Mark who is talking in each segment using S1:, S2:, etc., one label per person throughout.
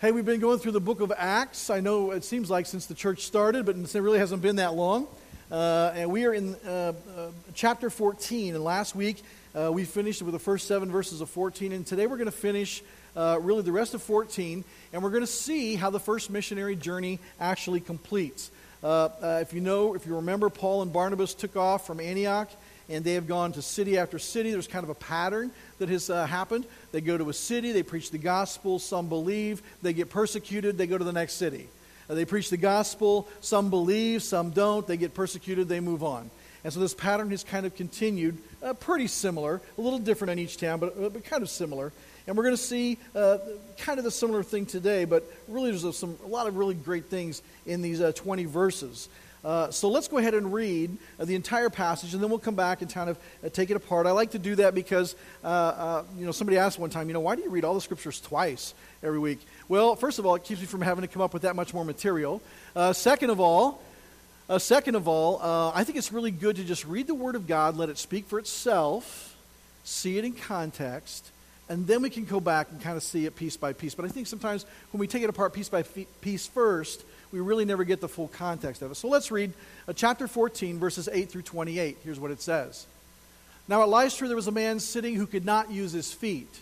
S1: Hey, we've been going through the book of Acts. I know it seems like since the church started, but it really hasn't been that long. Uh, and we are in uh, uh, chapter 14. And last week uh, we finished with the first seven verses of 14. And today we're going to finish uh, really the rest of 14. And we're going to see how the first missionary journey actually completes. Uh, if you know, if you remember, Paul and Barnabas took off from Antioch and they have gone to city after city. There's kind of a pattern that has uh, happened. They go to a city, they preach the gospel, some believe, they get persecuted, they go to the next city. Uh, they preach the gospel, some believe, some don't, they get persecuted, they move on. And so this pattern has kind of continued, uh, pretty similar, a little different in each town, but, uh, but kind of similar. And we're going to see uh, kind of the similar thing today, but really there's a, some, a lot of really great things in these uh, 20 verses. Uh, so let's go ahead and read uh, the entire passage, and then we'll come back and kind of uh, take it apart. I like to do that because, uh, uh, you know, somebody asked one time, you know, why do you read all the scriptures twice every week? Well, first of all, it keeps me from having to come up with that much more material. second of all, second of all, I think it's really good to just read the Word of God, let it speak for itself, see it in context, and then we can go back and kind of see it piece by piece. But I think sometimes when we take it apart piece by piece first, we really never get the full context of it. So let's read uh, chapter 14, verses 8 through 28. Here's what it says Now at Lystra there was a man sitting who could not use his feet.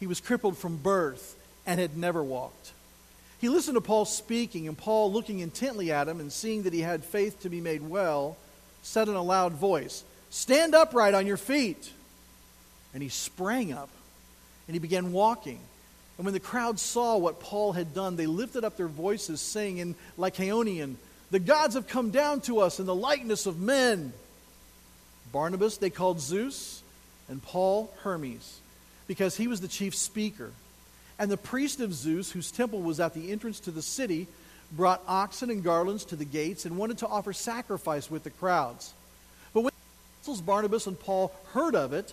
S1: He was crippled from birth and had never walked. He listened to Paul speaking, and Paul, looking intently at him and seeing that he had faith to be made well, said in a loud voice, Stand upright on your feet. And he sprang up and he began walking. And when the crowd saw what Paul had done, they lifted up their voices, saying in Lycaonian, The gods have come down to us in the likeness of men. Barnabas they called Zeus, and Paul Hermes, because he was the chief speaker. And the priest of Zeus, whose temple was at the entrance to the city, brought oxen and garlands to the gates and wanted to offer sacrifice with the crowds. But when Barnabas and Paul heard of it,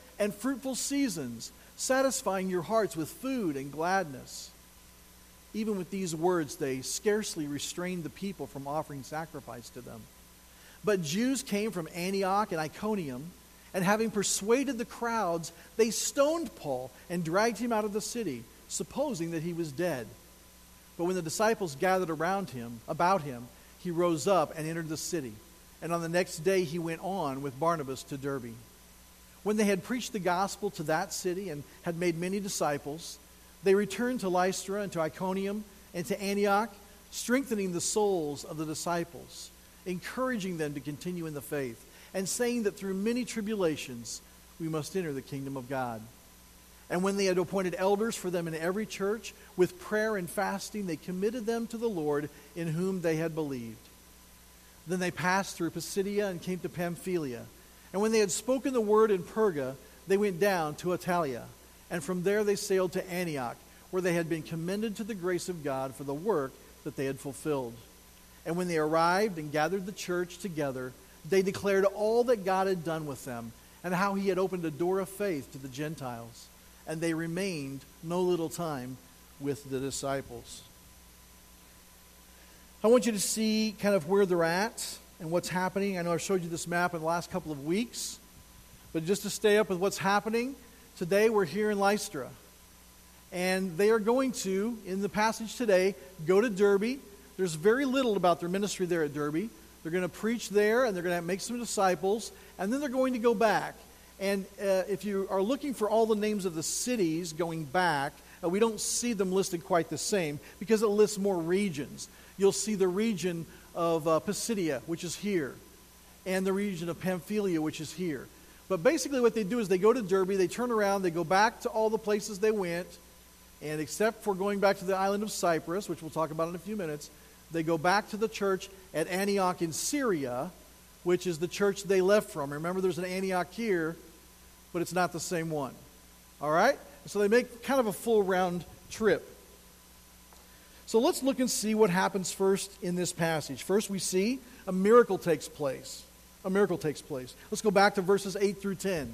S1: and fruitful seasons, satisfying your hearts with food and gladness. Even with these words, they scarcely restrained the people from offering sacrifice to them. But Jews came from Antioch and Iconium, and having persuaded the crowds, they stoned Paul and dragged him out of the city, supposing that he was dead. But when the disciples gathered around him, about him, he rose up and entered the city. And on the next day he went on with Barnabas to Derbe. When they had preached the gospel to that city and had made many disciples, they returned to Lystra and to Iconium and to Antioch, strengthening the souls of the disciples, encouraging them to continue in the faith, and saying that through many tribulations we must enter the kingdom of God. And when they had appointed elders for them in every church, with prayer and fasting, they committed them to the Lord in whom they had believed. Then they passed through Pisidia and came to Pamphylia and when they had spoken the word in Perga, they went down to Attalia. And from there they sailed to Antioch, where they had been commended to the grace of God for the work that they had fulfilled. And when they arrived and gathered the church together, they declared all that God had done with them, and how he had opened a door of faith to the Gentiles. And they remained no little time with the disciples. I want you to see kind of where they're at and what's happening. I know I've showed you this map in the last couple of weeks, but just to stay up with what's happening, today we're here in Lystra. And they are going to, in the passage today, go to Derbe. There's very little about their ministry there at Derbe. They're going to preach there and they're going to make some disciples, and then they're going to go back. And uh, if you are looking for all the names of the cities going back, uh, we don't see them listed quite the same because it lists more regions. You'll see the region of uh, Pisidia, which is here, and the region of Pamphylia, which is here. But basically, what they do is they go to Derbe, they turn around, they go back to all the places they went, and except for going back to the island of Cyprus, which we'll talk about in a few minutes, they go back to the church at Antioch in Syria, which is the church they left from. Remember, there's an Antioch here, but it's not the same one. All right? So they make kind of a full round trip. So let's look and see what happens first in this passage. First, we see a miracle takes place. A miracle takes place. Let's go back to verses 8 through 10.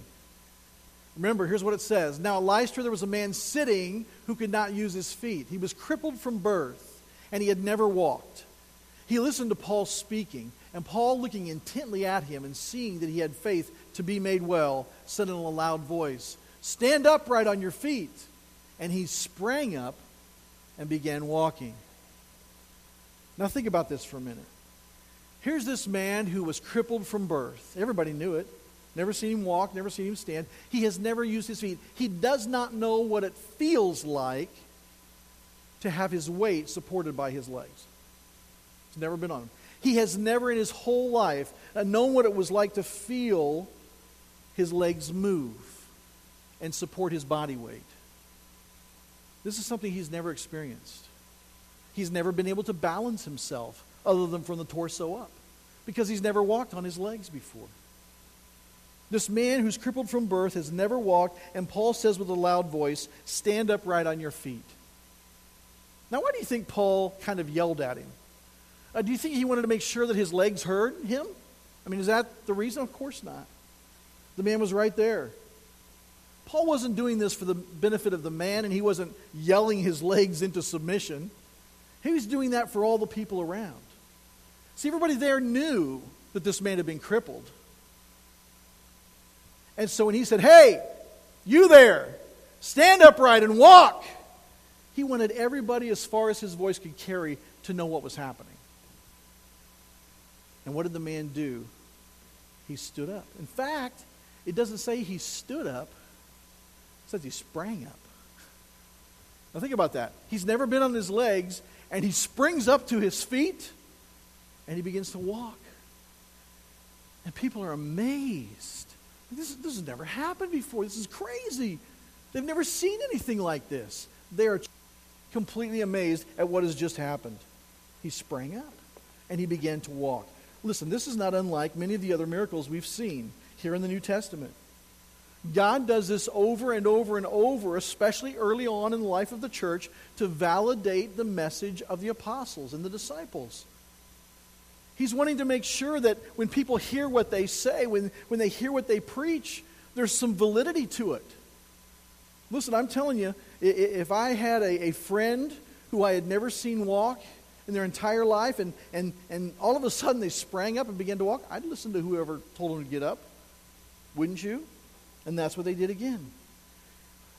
S1: Remember, here's what it says. Now, at Lystra, there was a man sitting who could not use his feet. He was crippled from birth, and he had never walked. He listened to Paul speaking, and Paul, looking intently at him and seeing that he had faith to be made well, said in a loud voice, Stand upright on your feet. And he sprang up and began walking. Now, think about this for a minute. Here's this man who was crippled from birth. Everybody knew it. Never seen him walk, never seen him stand. He has never used his feet. He does not know what it feels like to have his weight supported by his legs. It's never been on him. He has never in his whole life uh, known what it was like to feel his legs move and support his body weight. This is something he's never experienced. He's never been able to balance himself other than from the torso up because he's never walked on his legs before. This man who's crippled from birth has never walked, and Paul says with a loud voice, Stand upright on your feet. Now, why do you think Paul kind of yelled at him? Uh, do you think he wanted to make sure that his legs heard him? I mean, is that the reason? Of course not. The man was right there. Paul wasn't doing this for the benefit of the man, and he wasn't yelling his legs into submission. He was doing that for all the people around. See, everybody there knew that this man had been crippled. And so when he said, Hey, you there, stand upright and walk, he wanted everybody, as far as his voice could carry, to know what was happening. And what did the man do? He stood up. In fact, it doesn't say he stood up, says he sprang up. Now think about that. He's never been on his legs, and he springs up to his feet, and he begins to walk. And people are amazed. This, this has never happened before. This is crazy. They've never seen anything like this. They are completely amazed at what has just happened. He sprang up and he began to walk. Listen, this is not unlike many of the other miracles we've seen here in the New Testament. God does this over and over and over, especially early on in the life of the church, to validate the message of the apostles and the disciples. He's wanting to make sure that when people hear what they say, when, when they hear what they preach, there's some validity to it. Listen, I'm telling you, if I had a, a friend who I had never seen walk in their entire life, and, and, and all of a sudden they sprang up and began to walk, I'd listen to whoever told them to get up. Wouldn't you? And that's what they did again.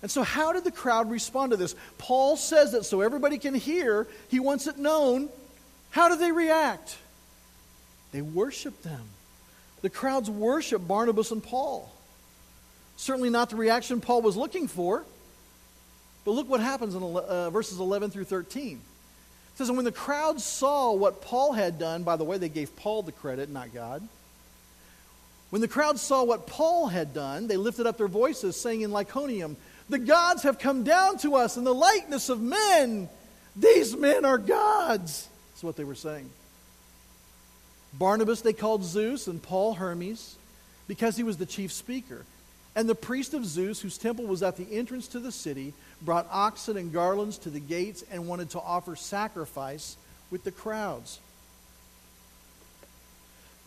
S1: And so, how did the crowd respond to this? Paul says that so everybody can hear, he wants it known. How did they react? They worshiped them. The crowds worship Barnabas and Paul. Certainly not the reaction Paul was looking for. But look what happens in uh, verses 11 through 13. It says, And when the crowd saw what Paul had done, by the way, they gave Paul the credit, not God. When the crowd saw what Paul had done, they lifted up their voices, saying in Lycaonian, The gods have come down to us in the likeness of men. These men are gods. That's what they were saying. Barnabas they called Zeus and Paul Hermes because he was the chief speaker. And the priest of Zeus, whose temple was at the entrance to the city, brought oxen and garlands to the gates and wanted to offer sacrifice with the crowds.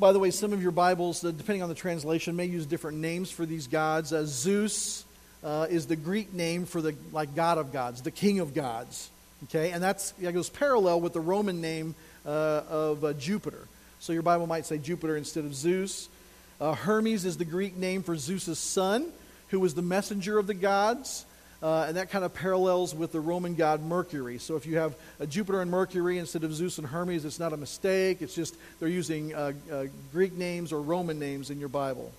S1: By the way, some of your Bibles, depending on the translation, may use different names for these gods. Uh, Zeus uh, is the Greek name for the like God of gods, the King of gods. Okay, and that's that goes parallel with the Roman name uh, of uh, Jupiter. So your Bible might say Jupiter instead of Zeus. Uh, Hermes is the Greek name for Zeus's son, who was the messenger of the gods. Uh, and that kind of parallels with the Roman god Mercury. So if you have Jupiter and Mercury instead of Zeus and Hermes, it's not a mistake. It's just they're using uh, uh, Greek names or Roman names in your Bible.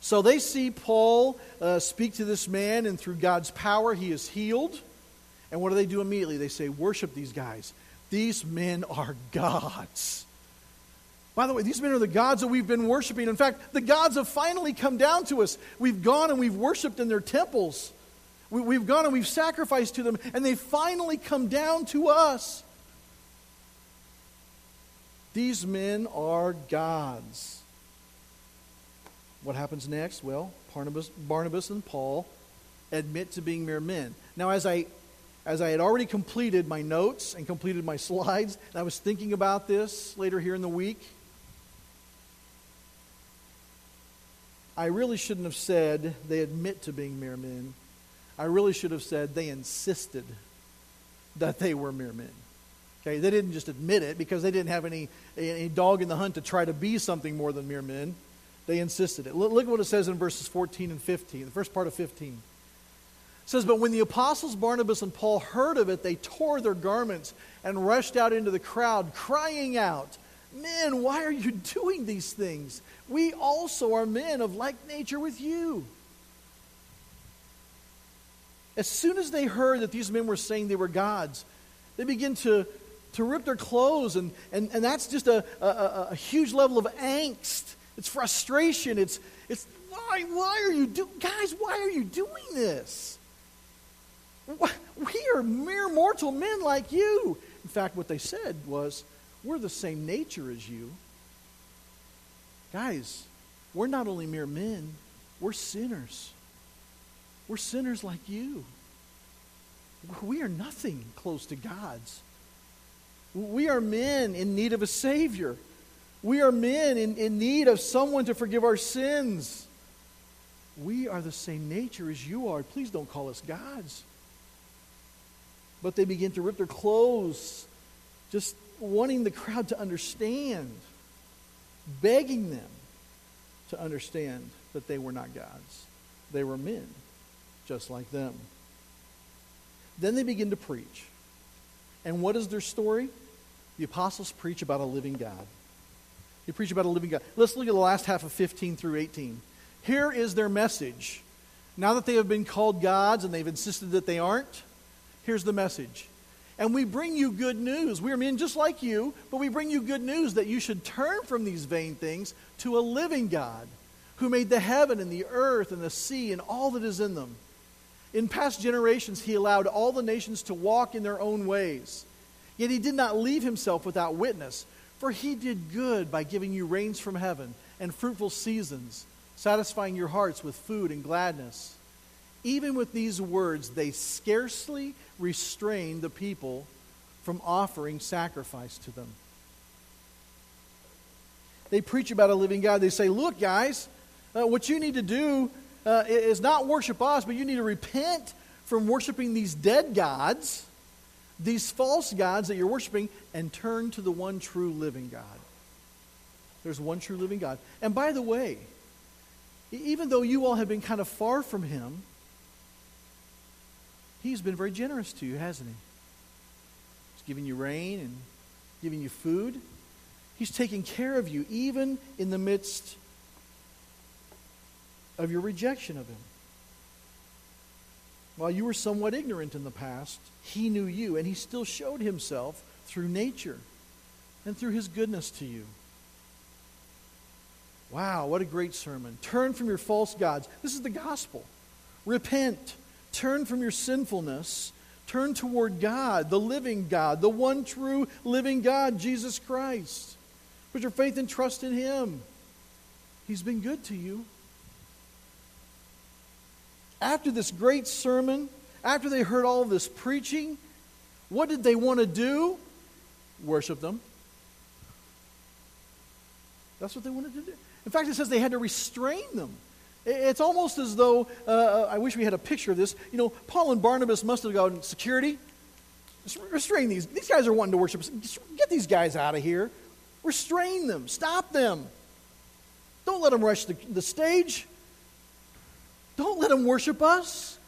S1: So they see Paul uh, speak to this man, and through God's power, he is healed. And what do they do immediately? They say, Worship these guys. These men are gods. By the way, these men are the gods that we've been worshiping. In fact, the gods have finally come down to us. We've gone and we've worshiped in their temples. We, have gone and we've sacrificed to them, and they finally come down to us. These men are gods. What happens next? Well, Barnabas, Barnabas and Paul admit to being mere men. Now, as I as I had already completed my notes and completed my slides, and I was thinking about this later here in the week, I really shouldn't have said they admit to being mere men. I really should have said they insisted that they were mere men. Okay, they didn't just admit it because they didn't have any, any dog in the hunt to try to be something more than mere men. They insisted it. Look, at what it says in verses 14 and 15, the first part of 15. It says, But when the apostles Barnabas and Paul heard of it, they tore their garments and rushed out into the crowd, crying out, Men, why are you doing these things? We also are men of like nature with you. As soon as they heard that these men were saying they were gods, they begin to, to rip their clothes, and, and, and that's just a, a, a huge level of angst. It's frustration. It's, it's why, why are you guys, why are you doing this? We are mere mortal men like you. In fact, what they said was, we're the same nature as you. Guys, we're not only mere men, we're sinners. We're sinners like you. We are nothing close to God's. We are men in need of a Savior. We are men in, in need of someone to forgive our sins. We are the same nature as you are. Please don't call us gods. But they begin to rip their clothes, just wanting the crowd to understand, begging them to understand that they were not gods. They were men just like them. Then they begin to preach. And what is their story? The apostles preach about a living God. They preach about a living God. Let's look at the last half of 15 through 18. Here is their message. Now that they have been called gods and they've insisted that they aren't, here's the message. And we bring you good news. We are men just like you, but we bring you good news that you should turn from these vain things to a living God who made the heaven and the earth and the sea and all that is in them in past generations, he allowed all the nations to walk in their own ways. Yet he did not leave himself without witness, for he did good by giving you rains from heaven and fruitful seasons, satisfying your hearts with food and gladness. Even with these words, they scarcely restrained the people from offering sacrifice to them. They preach about a living God. They say, Look, guys, uh, what you need to do uh, is not worship us, but you need to repent from worshiping these dead gods, these false gods that you're worshiping, and turn to the one true living God. There's one true living God. And by the way, even though you all have been kind of far from Him, He's been very generous to you, hasn't He? He's giving you rain and giving you food. He's taking care of you, even in the midst of your rejection of him. While you were somewhat ignorant in the past, he knew you, and he still showed himself through nature and through his goodness to you. Wow, what a great sermon. Turn from your false gods. This is the gospel. Repent. Turn from your sinfulness. Turn toward God, the living God, the one true living God, Jesus Christ. Put your faith and trust in him. He's been good to you after this great sermon, after they heard all this preaching, what did they want to do? Worship them. That's what they wanted to do. In fact, it says they had to restrain them. It's almost as though, uh, uh, I wish we had a picture of this. You know, Paul and Barnabas must have gone, security, restrain these. These guys are wanting to worship. Get these guys out of here. Restrain them. Stop them. Don't let them rush the, the stage. Don't let them worship us.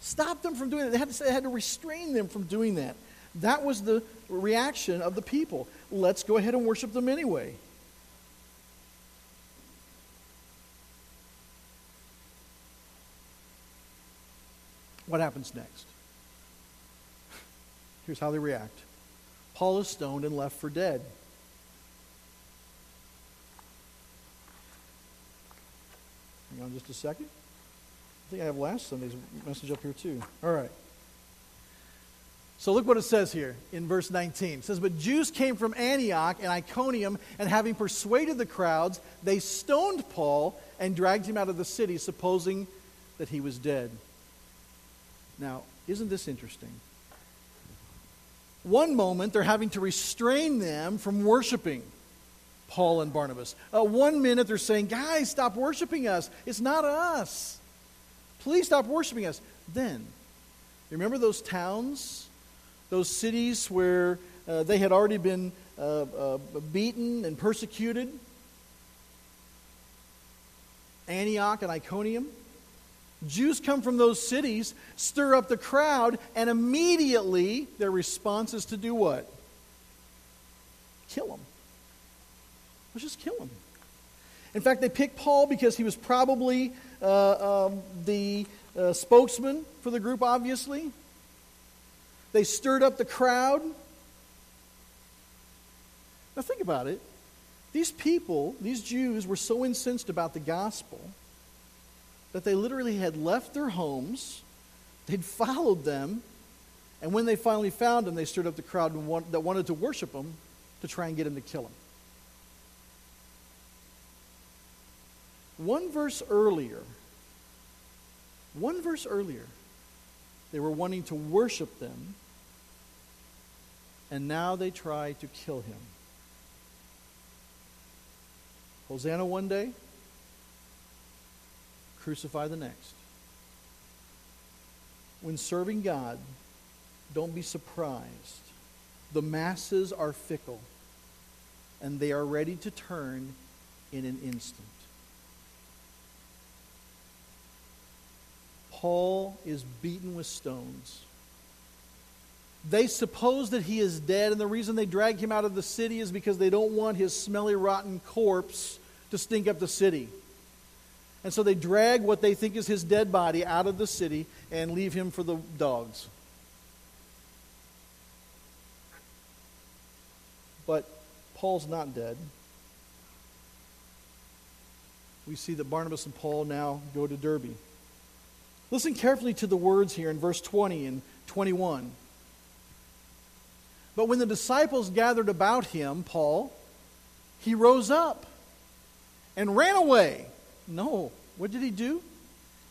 S1: Stop them from doing that. They had, to, they had to restrain them from doing that. That was the reaction of the people. Let's go ahead and worship them anyway. What happens next? Here's how they react Paul is stoned and left for dead. Hang on just a second. I think I have last Sunday's message up here too. All right. So look what it says here in verse 19. It says, But Jews came from Antioch and Iconium, and having persuaded the crowds, they stoned Paul and dragged him out of the city, supposing that he was dead. Now, isn't this interesting? One moment, they're having to restrain them from worshiping Paul and Barnabas. Uh, one minute, they're saying, Guys, stop worshiping us. It's not us. Please stop worshiping us. Then, remember those towns, those cities where uh, they had already been uh, uh, beaten and persecuted? Antioch and Iconium. Jews come from those cities, stir up the crowd, and immediately their response is to do what? Kill them. Let's just kill him. In fact, they picked Paul because he was probably uh, um, the uh, spokesman for the group, obviously. They stirred up the crowd. Now, think about it. These people, these Jews, were so incensed about the gospel that they literally had left their homes, they'd followed them, and when they finally found him, they stirred up the crowd that wanted to worship him to try and get him to kill him. One verse earlier, one verse earlier, they were wanting to worship them, and now they try to kill him. Hosanna one day, crucify the next. When serving God, don't be surprised. The masses are fickle, and they are ready to turn in an instant. Paul is beaten with stones. They suppose that he is dead, and the reason they drag him out of the city is because they don't want his smelly, rotten corpse to stink up the city. And so they drag what they think is his dead body out of the city and leave him for the dogs. But Paul's not dead. We see that Barnabas and Paul now go to Derbe. Listen carefully to the words here in verse 20 and 21. But when the disciples gathered about him, Paul, he rose up and ran away. No. What did he do?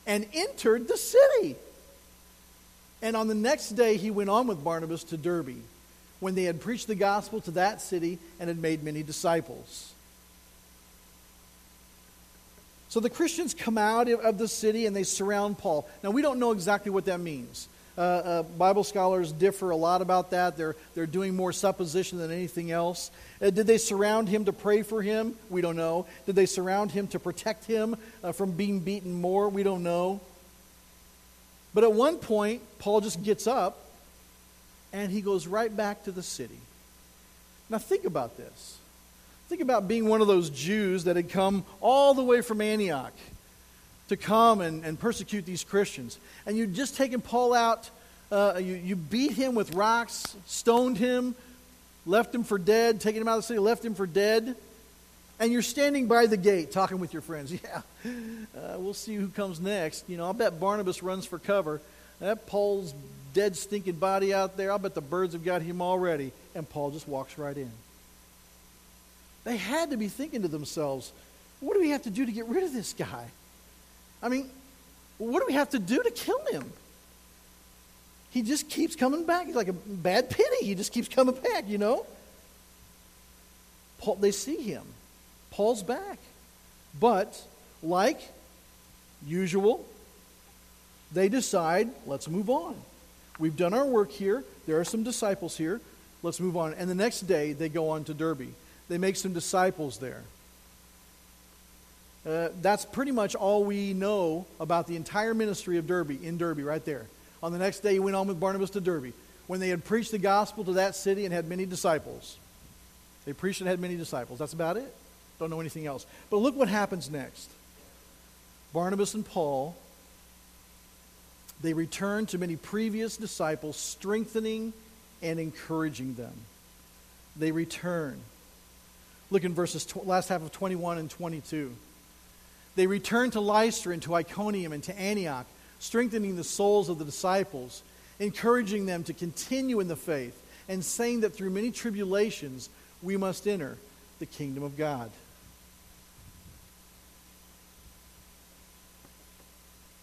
S1: And entered the city. And on the next day, he went on with Barnabas to Derbe, when they had preached the gospel to that city and had made many disciples. So the Christians come out of the city and they surround Paul. Now, we don't know exactly what that means. Uh, uh, Bible scholars differ a lot about that. They're, they're doing more supposition than anything else. Uh, did they surround him to pray for him? We don't know. Did they surround him to protect him uh, from being beaten more? We don't know. But at one point, Paul just gets up and he goes right back to the city. Now, think about this. Think about being one of those Jews that had come all the way from Antioch to come and, and persecute these Christians. And you'd just taken Paul out, uh, you, you beat him with rocks, stoned him, left him for dead, taken him out of the city, left him for dead. And you're standing by the gate talking with your friends. Yeah, uh, we'll see who comes next. You know, I'll bet Barnabas runs for cover. That Paul's dead, stinking body out there, I'll bet the birds have got him already. And Paul just walks right in. They had to be thinking to themselves, what do we have to do to get rid of this guy? I mean, what do we have to do to kill him? He just keeps coming back. He's like a bad penny. He just keeps coming back, you know? Paul, they see him. Paul's back. But, like usual, they decide, let's move on. We've done our work here. There are some disciples here. Let's move on. And the next day, they go on to Derbe. they make some disciples there. Uh, that's pretty much all we know about the entire ministry of Derbe, in Derbe, right there. On the next day, he went on with Barnabas to Derbe, When they had preached the gospel to that city and had many disciples, they preached and had many disciples. That's about it. Don't know anything else. But look what happens next. Barnabas and Paul, they return to many previous disciples, strengthening and encouraging them. They return. Look in verses tw- last half of 21 and 22. They returned to Lystra and to Iconium and to Antioch, strengthening the souls of the disciples, encouraging them to continue in the faith, and saying that through many tribulations we must enter the kingdom of God.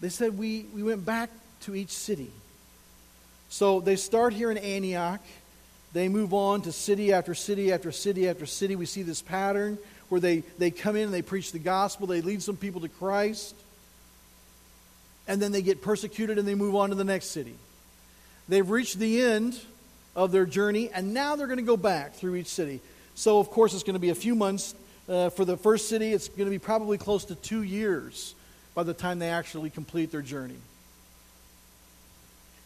S1: They said we, we went back to each city. So they start here in Antioch. They move on to city after city after city after city. We see this pattern where they, they come in and they preach the gospel, they lead some people to Christ, and then they get persecuted and they move on to the next city. They've reached the end of their journey, and now they're going to go back through each city. So, of course, it's going to be a few months uh, for the first city. It's going to be probably close to two years by the time they actually complete their journey.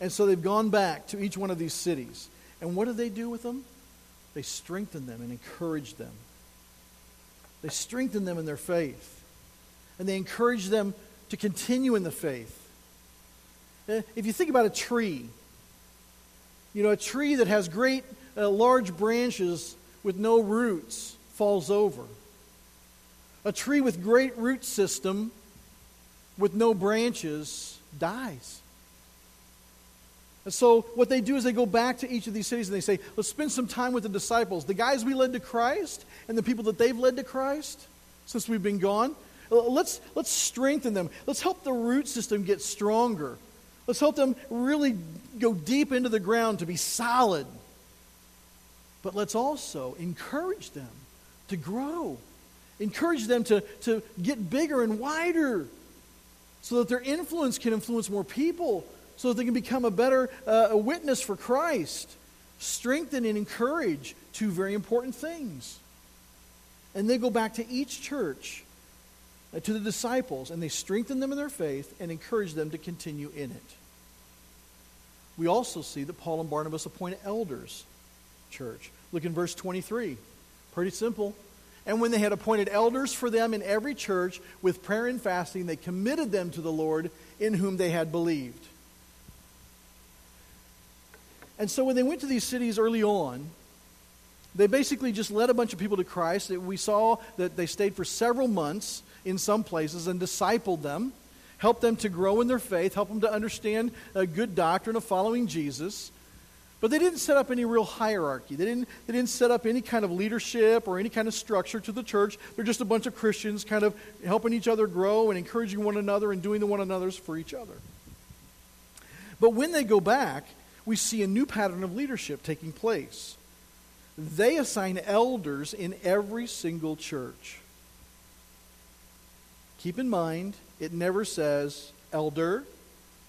S1: And so they've gone back to each one of these cities. And what do they do with them? They strengthen them and encourage them. They strengthen them in their faith. And they encourage them to continue in the faith. If you think about a tree, you know, a tree that has great, uh, large branches with no roots falls over. A tree with great root system with no branches dies. And so, what they do is they go back to each of these cities and they say, Let's spend some time with the disciples, the guys we led to Christ, and the people that they've led to Christ since we've been gone. Let's, let's strengthen them. Let's help the root system get stronger. Let's help them really go deep into the ground to be solid. But let's also encourage them to grow, encourage them to, to get bigger and wider so that their influence can influence more people, so that they can become a better uh, a witness for Christ. Strengthen and encourage two very important things. And they go back to each church, uh, to the disciples, and they strengthen them in their faith and encourage them to continue in it. We also see that Paul and Barnabas appoint elders, church. Look in verse 23. Pretty simple. And when they had appointed elders for them in every church with prayer and fasting, they committed them to the Lord in whom they had believed. And so when they went to these cities early on, they basically just led a bunch of people to Christ. We saw that they stayed for several months in some places and discipled them, helped them to grow in their faith, helped them to understand a good doctrine of following Jesus. But they didn't set up any real hierarchy. They didn't, they didn't set up any kind of leadership or any kind of structure to the church. They're just a bunch of Christians kind of helping each other grow and encouraging one another and doing the one another's for each other. But when they go back, we see a new pattern of leadership taking place. They assign elders in every single church. Keep in mind, it never says elder.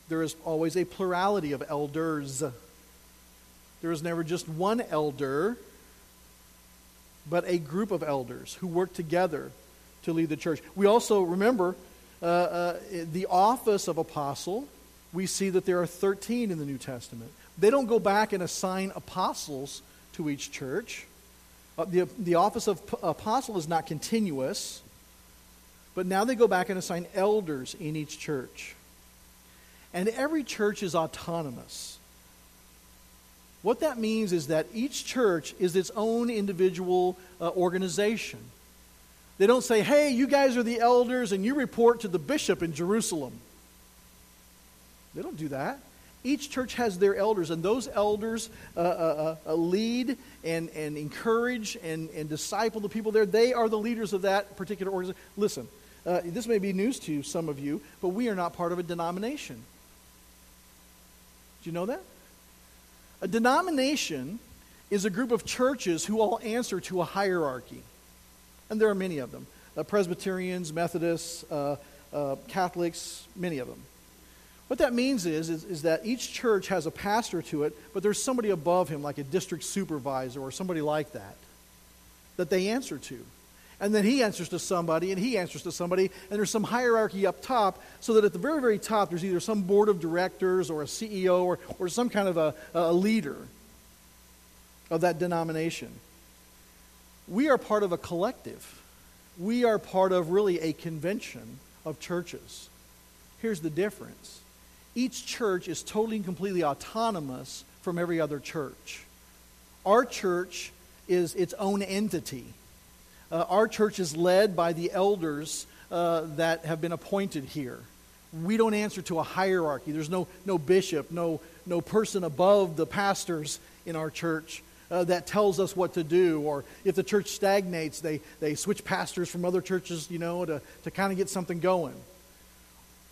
S1: There is always a plurality of elders. There is never just one elder, but a group of elders who work together to lead the church. We also remember uh, uh, the office of apostle. We see that there are 13 in the New Testament. They don't go back and assign apostles to each church. Uh, the, the office of p- apostle is not continuous, but now they go back and assign elders in each church. And every church is autonomous. What that means is that each church is its own individual uh, organization. They don't say, hey, you guys are the elders and you report to the bishop in Jerusalem. They don't do that. Each church has their elders, and those elders uh, uh, uh, uh lead and, and encourage and, and disciple the people there. They are the leaders of that particular organization. Listen, uh, this may be news to some of you, but we are not part of a denomination. Do you know that? A denomination is a group of churches who all answer to a hierarchy. And there are many of them uh, Presbyterians, Methodists, Catholics, many of them. What that means is, is, is, that each church has a pastor to it, but there's somebody above him, like a district supervisor or somebody like that, that they answer to. And then he answers to somebody, and he answers to somebody, and there's some hierarchy up top, so that at the very, very top, there's either some board of directors or a CEO or, or some kind of a, a leader of that denomination. We are part of a collective. We are part of really a convention of churches. Here's the difference each church is totally and completely autonomous from every other church. Our church is its own entity. Uh, our church is led by the elders uh, that have been appointed here. We don't answer to a hierarchy. There's no, no bishop, no, no person above the pastors in our church uh, that tells us what to do. Or if the church stagnates, they, they switch pastors from other churches, you know, to, to kind of get something going.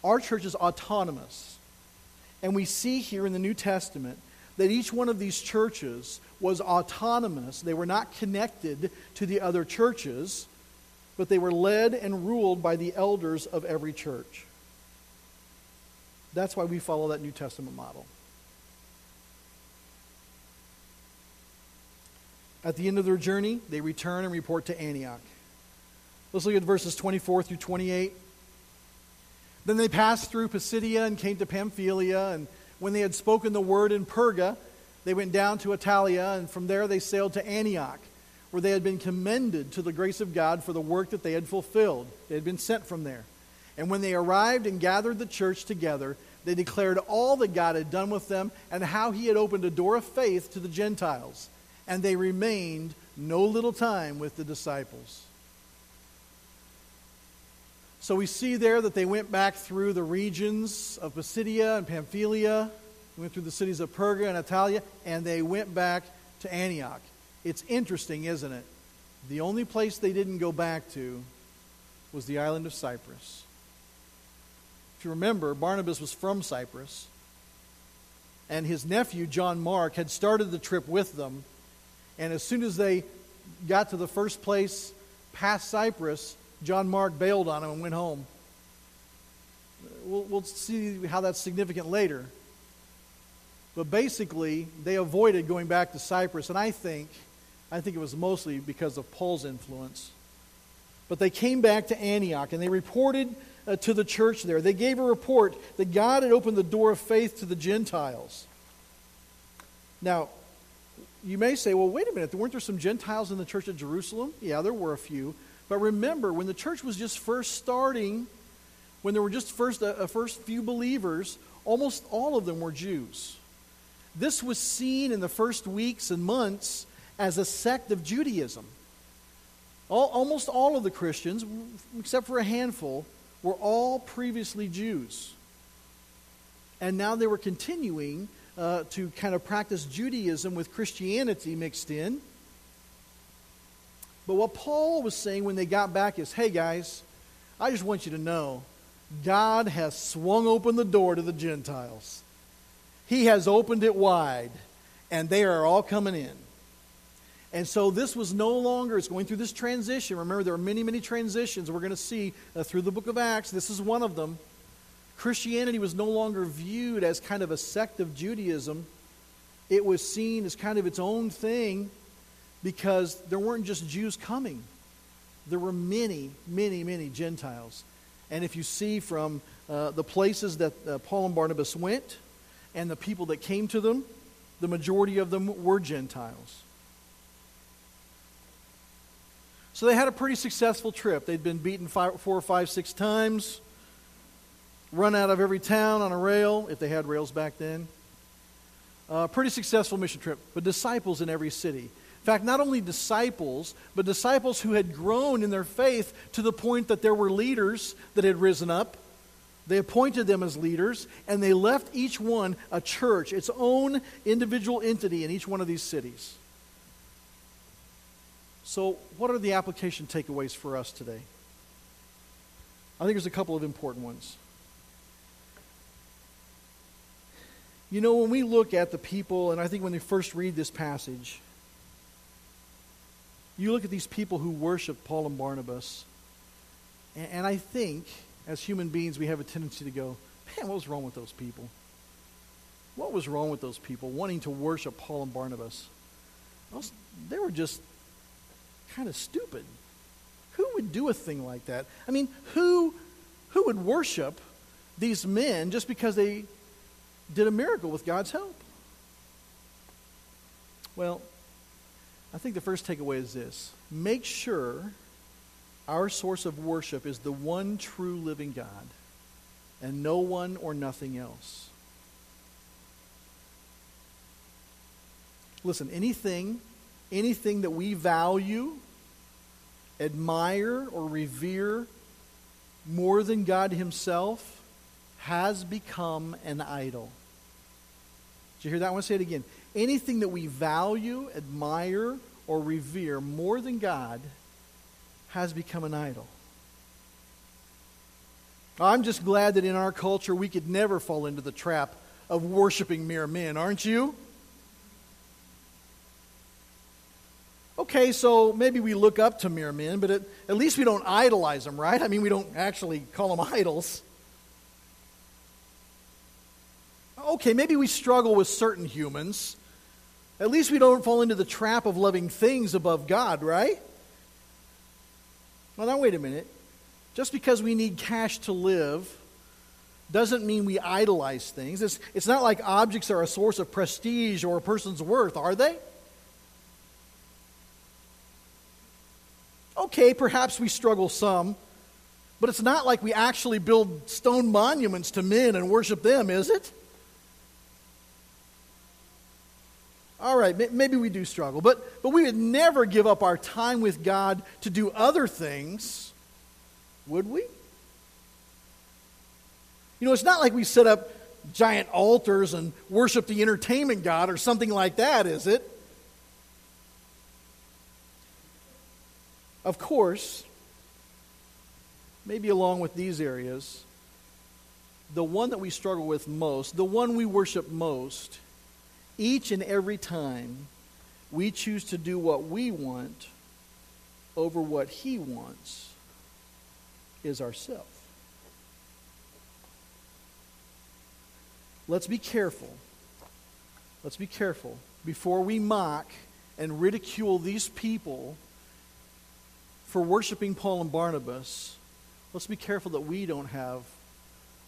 S1: Our church is autonomous. And we see here in the New Testament that each one of these churches was autonomous. They were not connected to the other churches, but they were led and ruled by the elders of every church. That's why we follow that New Testament model. At the end of their journey, they return and report to Antioch. Let's look at verses 24 through 28. Then they passed through Pisidia and came to Pamphylia, and when they had spoken the word in Perga, they went down to Attalia, and from there they sailed to Antioch, where they had been commended to the grace of God for the work that they had fulfilled. They had been sent from there. And when they arrived and gathered the church together, they declared all that God had done with them and how he had opened a door of faith to the Gentiles. And they remained no little time with the disciples. So we see there that they went back through the regions of Pisidia and Pamphylia, went through the cities of Perga and Attalia, and they went back to Antioch. It's interesting, isn't it? The only place they didn't go back to was the island of Cyprus. If you remember, Barnabas was from Cyprus, and his nephew, John Mark, had started the trip with them. And as soon as they got to the first place past Cyprus, John Mark bailed on him and went home. We'll, we'll see how that's significant later. But basically, they avoided going back to Cyprus, and I think, I think it was mostly because of Paul's influence. But they came back to Antioch and they reported uh, to the church there. They gave a report that God had opened the door of faith to the Gentiles. Now, you may say, well, wait a minute, weren't there some Gentiles in the church at Jerusalem? Yeah, there were a few. But remember, when the church was just first starting, when there were just first a, a first few believers, almost all of them were Jews. This was seen in the first weeks and months as a sect of Judaism. All, almost all of the Christians, except for a handful, were all previously Jews. And now they were continuing uh, to kind of practice Judaism with Christianity mixed in. But what Paul was saying when they got back is hey, guys, I just want you to know God has swung open the door to the Gentiles. He has opened it wide, and they are all coming in. And so this was no longer, it's going through this transition. Remember, there are many, many transitions we're going to see uh, through the book of Acts. This is one of them. Christianity was no longer viewed as kind of a sect of Judaism, it was seen as kind of its own thing because there weren't just Jews coming, there were many, many, many Gentiles. And if you see from uh, the places that uh, Paul and Barnabas went and the people that came to them, the majority of them were Gentiles. So they had a pretty successful trip. They'd been beaten four, five, six times, run out of every town on a rail, if they had rails back then. Uh, pretty successful mission trip, but disciples in every city. Fact, not only disciples, but disciples who had grown in their faith to the point that there were leaders that had risen up. They appointed them as leaders, and they left each one a church, its own individual entity in each one of these cities. So, what are the application takeaways for us today? I think there's a couple of important ones. You know, when we look at the people, and I think when we first read this passage, you look at these people who worship Paul and Barnabas, and, and I think as human beings we have a tendency to go, man, what was wrong with those people? What was wrong with those people wanting to worship Paul and Barnabas? They were just kind of stupid. Who would do a thing like that? I mean, who, who would worship these men just because they did a miracle with God's help? Well, I think the first takeaway is this make sure our source of worship is the one true living God and no one or nothing else. Listen, anything, anything that we value, admire, or revere more than God Himself has become an idol. Did you hear that? To say it again anything that we value, admire, or revere more than God has become an idol. I'm just glad that in our culture we could never fall into the trap of worshiping mere men, aren't you? Okay, so maybe we look up to mere men, but at, at least we don't idolize them, right? I mean, we don't actually call them idols. Okay, maybe we struggle with certain humans. At least we don't fall into the trap of loving things above God, right? Well, now, wait a minute. Just because we need cash to live doesn't mean we idolize things. It's, it's not like objects are a source of prestige or a person's worth, are they? Okay, perhaps we struggle some, but it's not like we actually build stone monuments to men and worship them, is it? All right, maybe we do struggle, but, but we would never give up our time with God to do other things, would we? You know, it's not like we set up giant altars and worship the entertainment God or something like that, is it? Of course, maybe along with these areas, the one that we struggle with most, the one we worship most, each and every time we choose to do what we want over what He wants, is ourself. Let's be careful. Let's be careful before we mock and ridicule these people for worshiping Paul and Barnabas. Let's be careful that we don't have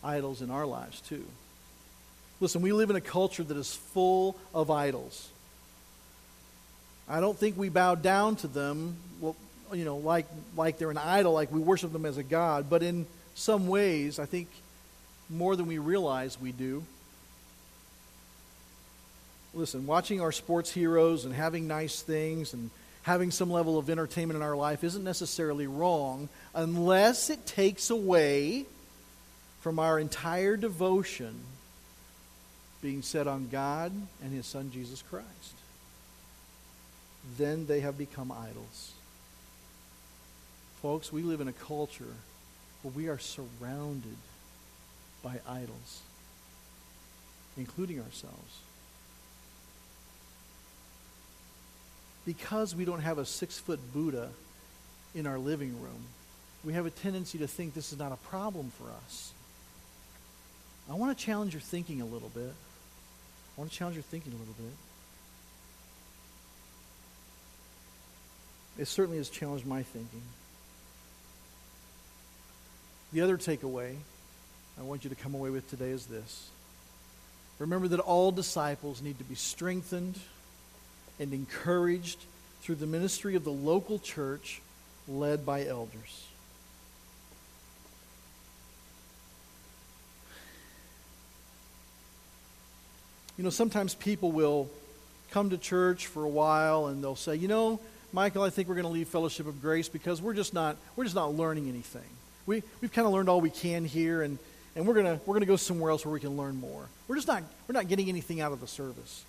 S1: idols in our lives, too. Listen, we live in a culture that is full of idols. I don't think we bow down to them, well, you know, like, like they're an idol, like we worship them as a god, but in some ways, I think more than we realize we do. Listen, watching our sports heroes and having nice things and having some level of entertainment in our life isn't necessarily wrong unless it takes away from our entire devotion being set on God and his son Jesus Christ. Then they have become idols. Folks, we live in a culture where we are surrounded by idols, including ourselves. Because we don't have a six foot Buddha in our living room, we have a tendency to think this is not a problem for us. I want to challenge your thinking a little bit. I want to challenge your thinking a little bit. It certainly has challenged my thinking. The other takeaway I want you to come away with today is this. Remember that all disciples need to be strengthened and encouraged through the ministry of the local church led by elders. You know, sometimes people will come to church for a while and they'll say, you know, Michael, I think we're going to leave Fellowship of Grace because we're just not, we're just not learning anything. We, we've kind of learned all we can here, and, and we're going we're to go somewhere else where we can learn more. We're just not, we're not getting anything out of the service.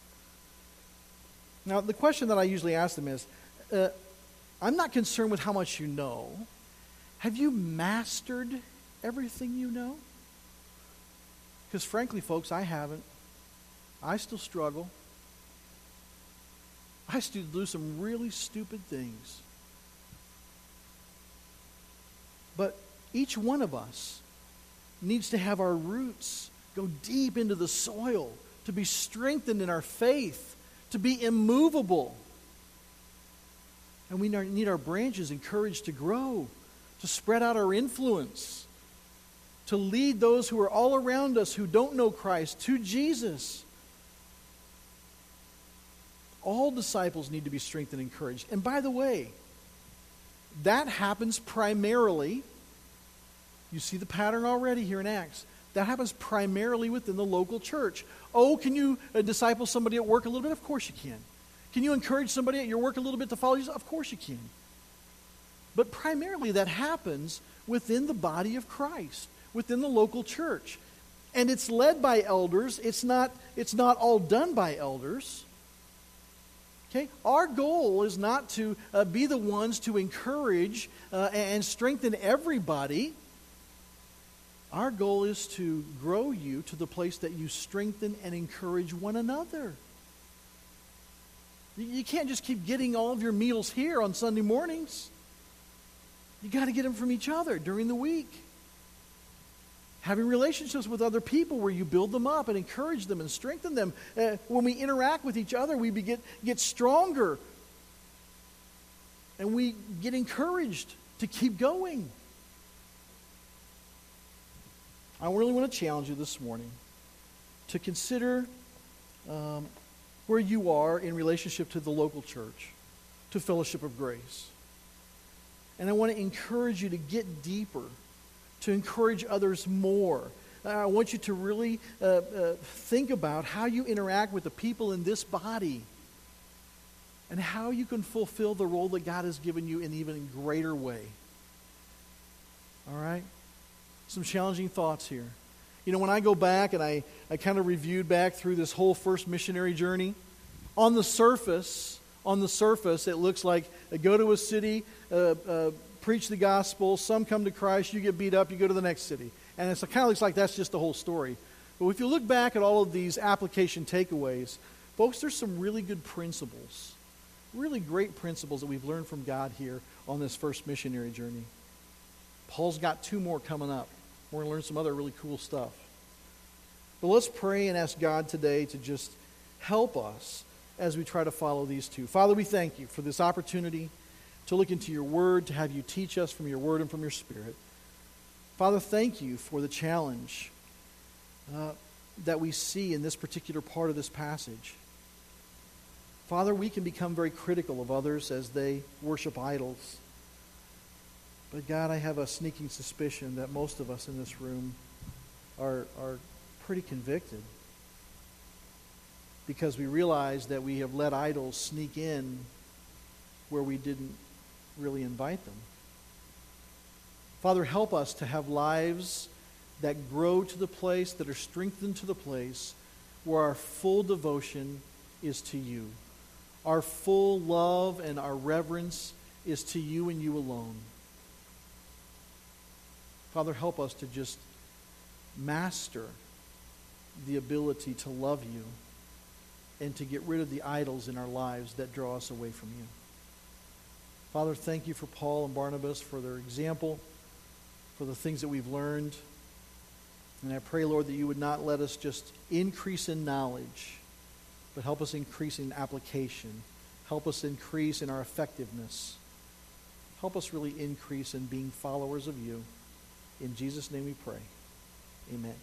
S1: Now, the question that I usually ask them is uh, I'm not concerned with how much you know. Have you mastered everything you know? Because, frankly, folks, I haven't. I still struggle. I still do some really stupid things. But each one of us needs to have our roots go deep into the soil, to be strengthened in our faith, to be immovable. And we need our branches encouraged to grow, to spread out our influence, to lead those who are all around us who don't know Christ to Jesus. All disciples need to be strengthened and encouraged. And by the way, that happens primarily, you see the pattern already here in Acts. That happens primarily within the local church. Oh, can you uh, disciple somebody at work a little bit? Of course you can. Can you encourage somebody at your work a little bit to follow Jesus? Of course you can. But primarily that happens within the body of Christ, within the local church. And it's led by elders. It's not, it's not all done by elders. Okay? Our goal is not to uh, be the ones to encourage uh, and strengthen everybody. Our goal is to grow you to the place that you strengthen and encourage one another. You can't just keep getting all of your meals here on Sunday mornings. You got to get them from each other during the week. Having relationships with other people where you build them up and encourage them and strengthen them. Uh, when we interact with each other, we get, get stronger and we get encouraged to keep going. I really want to challenge you this morning to consider um, where you are in relationship to the local church, to Fellowship of Grace. And I want to encourage you to get deeper, to encourage others more. I want you to really uh, uh, think about how you interact with the people in this body and how you can fulfill the role that God has given you in even greater way. All right? Some challenging thoughts here. You know, when I go back and I, I kind of reviewed back through this whole first missionary journey, on the surface, on the surface, it looks like I go to a city, uh, uh, preach the gospel, some come to Christ, you get beat up, you go to the next city. And it kind of looks like that's just the whole story. But if you look back at all of these application takeaways, folks, there's some really good principles, really great principles that we've learned from God here on this first missionary journey. Paul's got two more coming up. We're going to learn some other really cool stuff. But let's pray and ask God today to just help us as we try to follow these two. Father, we thank you for this opportunity to look into your word, to have you teach us from your word and from your spirit. Father, thank you for the challenge uh, that we see in this particular part of this passage. Father, we can become very critical of others as they worship idols. But God, I have a sneaking suspicion that most of us in this room are, are pretty convicted because we realize that we have let idols sneak in where we didn't really invite them. Father, help us to have lives that grow to the place, that are strengthened to the place where our full devotion is to you. Our full love and our reverence is to you and you alone. Father, help us to just master the ability to love you and to get rid of the idols in our lives that draw us away from you. Father, thank you for Paul and Barnabas, for their example, for the things that we've learned. And I pray, Lord, that you would not let us just increase in knowledge, but help us increase in application. Help us increase in our effectiveness. Help us really increase in being followers of you. In Jesus' name we pray. Amen.